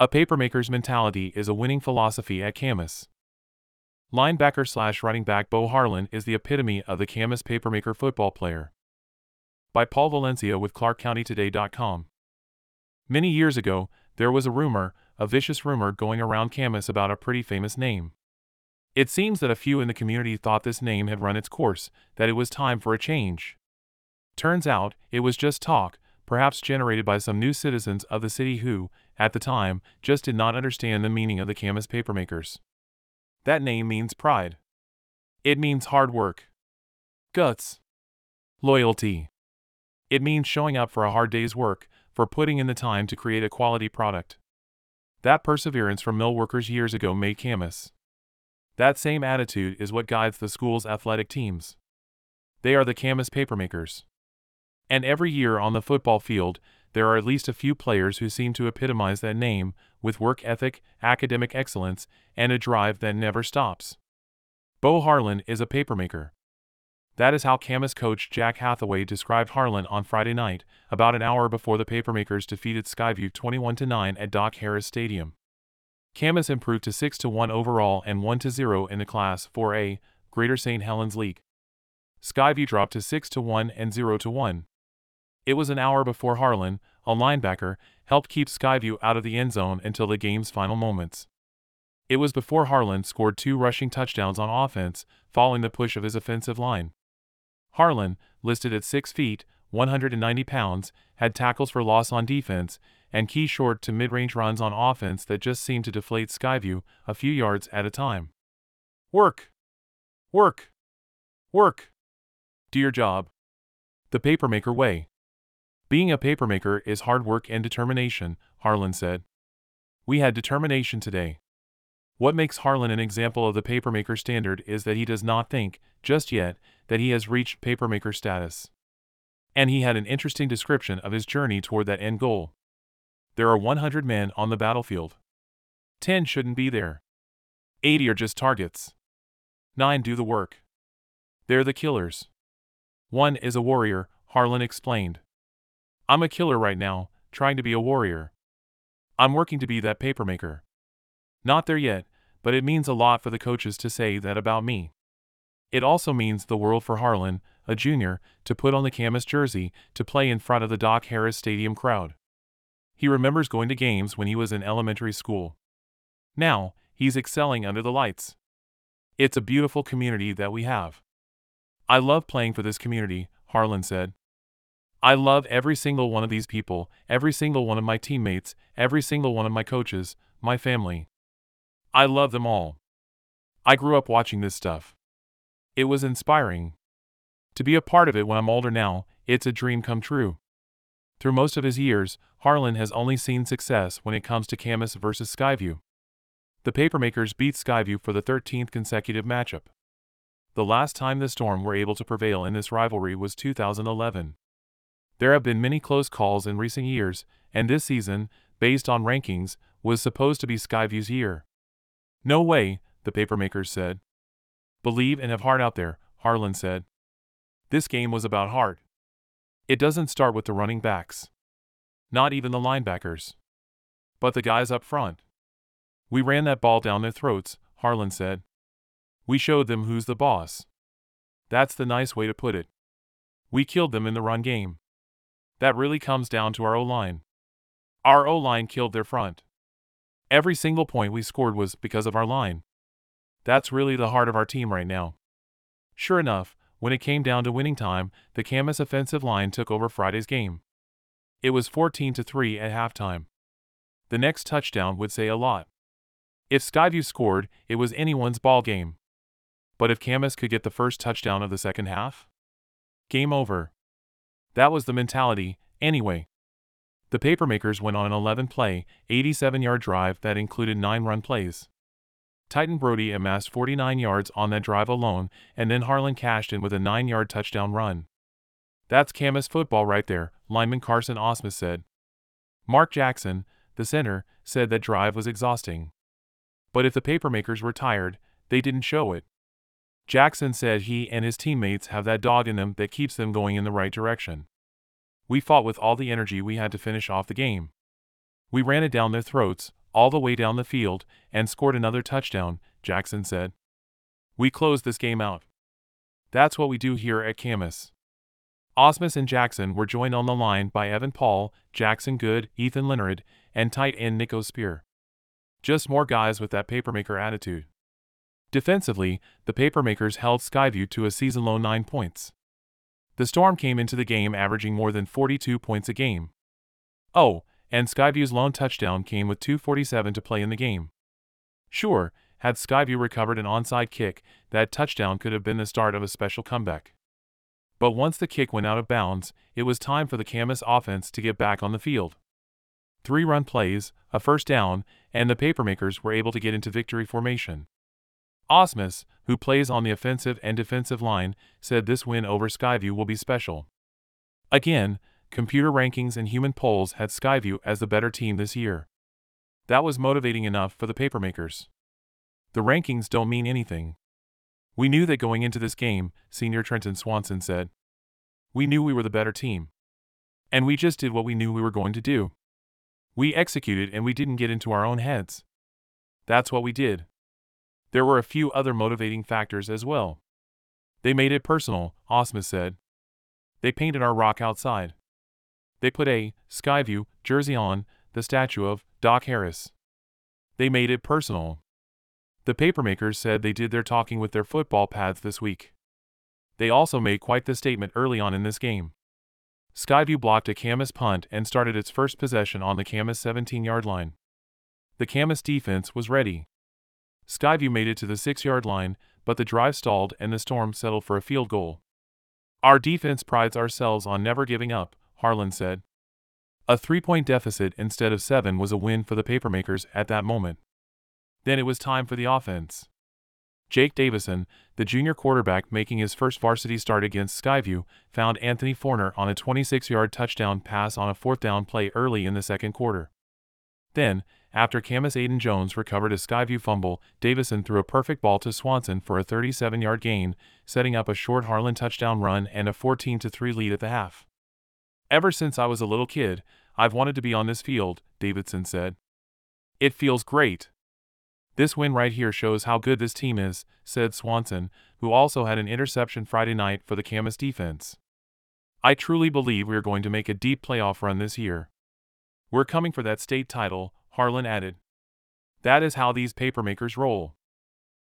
A papermaker's mentality is a winning philosophy at Camas. Linebacker slash running back Beau Harlan is the epitome of the Camas papermaker football player. By Paul Valencia with ClarkCountyToday.com. Many years ago, there was a rumor, a vicious rumor going around Camas about a pretty famous name. It seems that a few in the community thought this name had run its course, that it was time for a change. Turns out, it was just talk, perhaps generated by some new citizens of the city who, at the time, just did not understand the meaning of the Camas papermakers. That name means pride. It means hard work, guts, loyalty. It means showing up for a hard day's work, for putting in the time to create a quality product. That perseverance from mill workers years ago made Camas. That same attitude is what guides the school's athletic teams. They are the Camas papermakers. And every year on the football field, there are at least a few players who seem to epitomize that name with work ethic, academic excellence, and a drive that never stops. Beau Harlan is a papermaker. That is how Camas coach Jack Hathaway described Harlan on Friday night, about an hour before the Papermakers defeated Skyview 21 9 at Doc Harris Stadium. Camas improved to 6 1 overall and 1 0 in the Class 4A Greater St. Helens League. Skyview dropped to 6 1 and 0 1. It was an hour before Harlan, a linebacker, helped keep Skyview out of the end zone until the game's final moments. It was before Harlan scored two rushing touchdowns on offense, following the push of his offensive line. Harlan, listed at 6 feet, 190 pounds, had tackles for loss on defense, and key short to mid range runs on offense that just seemed to deflate Skyview a few yards at a time. Work! Work! Work! Do your job. The Papermaker Way. Being a papermaker is hard work and determination, Harlan said. We had determination today. What makes Harlan an example of the papermaker standard is that he does not think, just yet, that he has reached papermaker status. And he had an interesting description of his journey toward that end goal. There are 100 men on the battlefield. 10 shouldn't be there. 80 are just targets. 9 do the work. They're the killers. One is a warrior, Harlan explained. I'm a killer right now, trying to be a warrior. I'm working to be that papermaker. Not there yet, but it means a lot for the coaches to say that about me. It also means the world for Harlan, a junior, to put on the Camas jersey to play in front of the Doc Harris Stadium crowd. He remembers going to games when he was in elementary school. Now, he's excelling under the lights. It's a beautiful community that we have. I love playing for this community, Harlan said. I love every single one of these people, every single one of my teammates, every single one of my coaches, my family. I love them all. I grew up watching this stuff. It was inspiring. To be a part of it when I'm older now, it's a dream come true. Through most of his years, Harlan has only seen success when it comes to Camas versus Skyview. The Papermakers beat Skyview for the 13th consecutive matchup. The last time the Storm were able to prevail in this rivalry was 2011. There have been many close calls in recent years, and this season, based on rankings, was supposed to be Skyview's year. No way, the Papermakers said. Believe and have heart out there, Harlan said. This game was about heart. It doesn't start with the running backs. Not even the linebackers. But the guys up front. We ran that ball down their throats, Harlan said. We showed them who's the boss. That's the nice way to put it. We killed them in the run game. That really comes down to our O line. Our O line killed their front. Every single point we scored was because of our line. That's really the heart of our team right now. Sure enough, when it came down to winning time, the Camas offensive line took over Friday's game. It was 14 to 3 at halftime. The next touchdown would say a lot. If Skyview scored, it was anyone's ball game. But if Camas could get the first touchdown of the second half? Game over. That was the mentality, anyway. The Papermakers went on an 11 play, 87 yard drive that included 9 run plays. Titan Brody amassed 49 yards on that drive alone, and then Harlan cashed in with a 9 yard touchdown run. That's Camas football right there, lineman Carson Ausmus said. Mark Jackson, the center, said that drive was exhausting. But if the papermakers were tired, they didn't show it. Jackson said he and his teammates have that dog in them that keeps them going in the right direction. We fought with all the energy we had to finish off the game. We ran it down their throats, all the way down the field, and scored another touchdown, Jackson said. We closed this game out. That's what we do here at Camas. Ausmus and Jackson were joined on the line by Evan Paul, Jackson Good, Ethan Leonard, and tight end Nico Spear. Just more guys with that papermaker attitude. Defensively, the papermakers held Skyview to a season low 9 points. The Storm came into the game averaging more than 42 points a game. Oh, and Skyview's lone touchdown came with 2.47 to play in the game. Sure, had Skyview recovered an onside kick, that touchdown could have been the start of a special comeback. But once the kick went out of bounds, it was time for the Camas offense to get back on the field. Three run plays, a first down, and the Papermakers were able to get into victory formation. Ausmus, who plays on the offensive and defensive line, said this win over Skyview will be special. Again, computer rankings and human polls had Skyview as the better team this year. That was motivating enough for the Papermakers. The rankings don't mean anything. We knew that going into this game, Senior Trenton Swanson said. We knew we were the better team. And we just did what we knew we were going to do. We executed and we didn't get into our own heads. That's what we did. There were a few other motivating factors as well. They made it personal, Ausmus said. They painted our rock outside. They put a Skyview jersey on the statue of Doc Harris. They made it personal. The papermakers said they did their talking with their football pads this week. They also made quite the statement early on in this game. Skyview blocked a Camas punt and started its first possession on the Camas 17 yard line. The Camas defense was ready. Skyview made it to the 6 yard line, but the drive stalled and the Storm settled for a field goal. Our defense prides ourselves on never giving up, Harlan said. A three point deficit instead of seven was a win for the papermakers at that moment. Then it was time for the offense. Jake Davison, the junior quarterback making his first varsity start against Skyview, found Anthony Forner on a 26 yard touchdown pass on a fourth down play early in the second quarter. Then, after Camas Aiden Jones recovered a Skyview fumble, Davison threw a perfect ball to Swanson for a 37 yard gain, setting up a short Harlan touchdown run and a 14 3 lead at the half. Ever since I was a little kid, I've wanted to be on this field, Davison said. It feels great. This win right here shows how good this team is, said Swanson, who also had an interception Friday night for the Camas defense. I truly believe we are going to make a deep playoff run this year. We're coming for that state title, Harlan added. That is how these papermakers roll.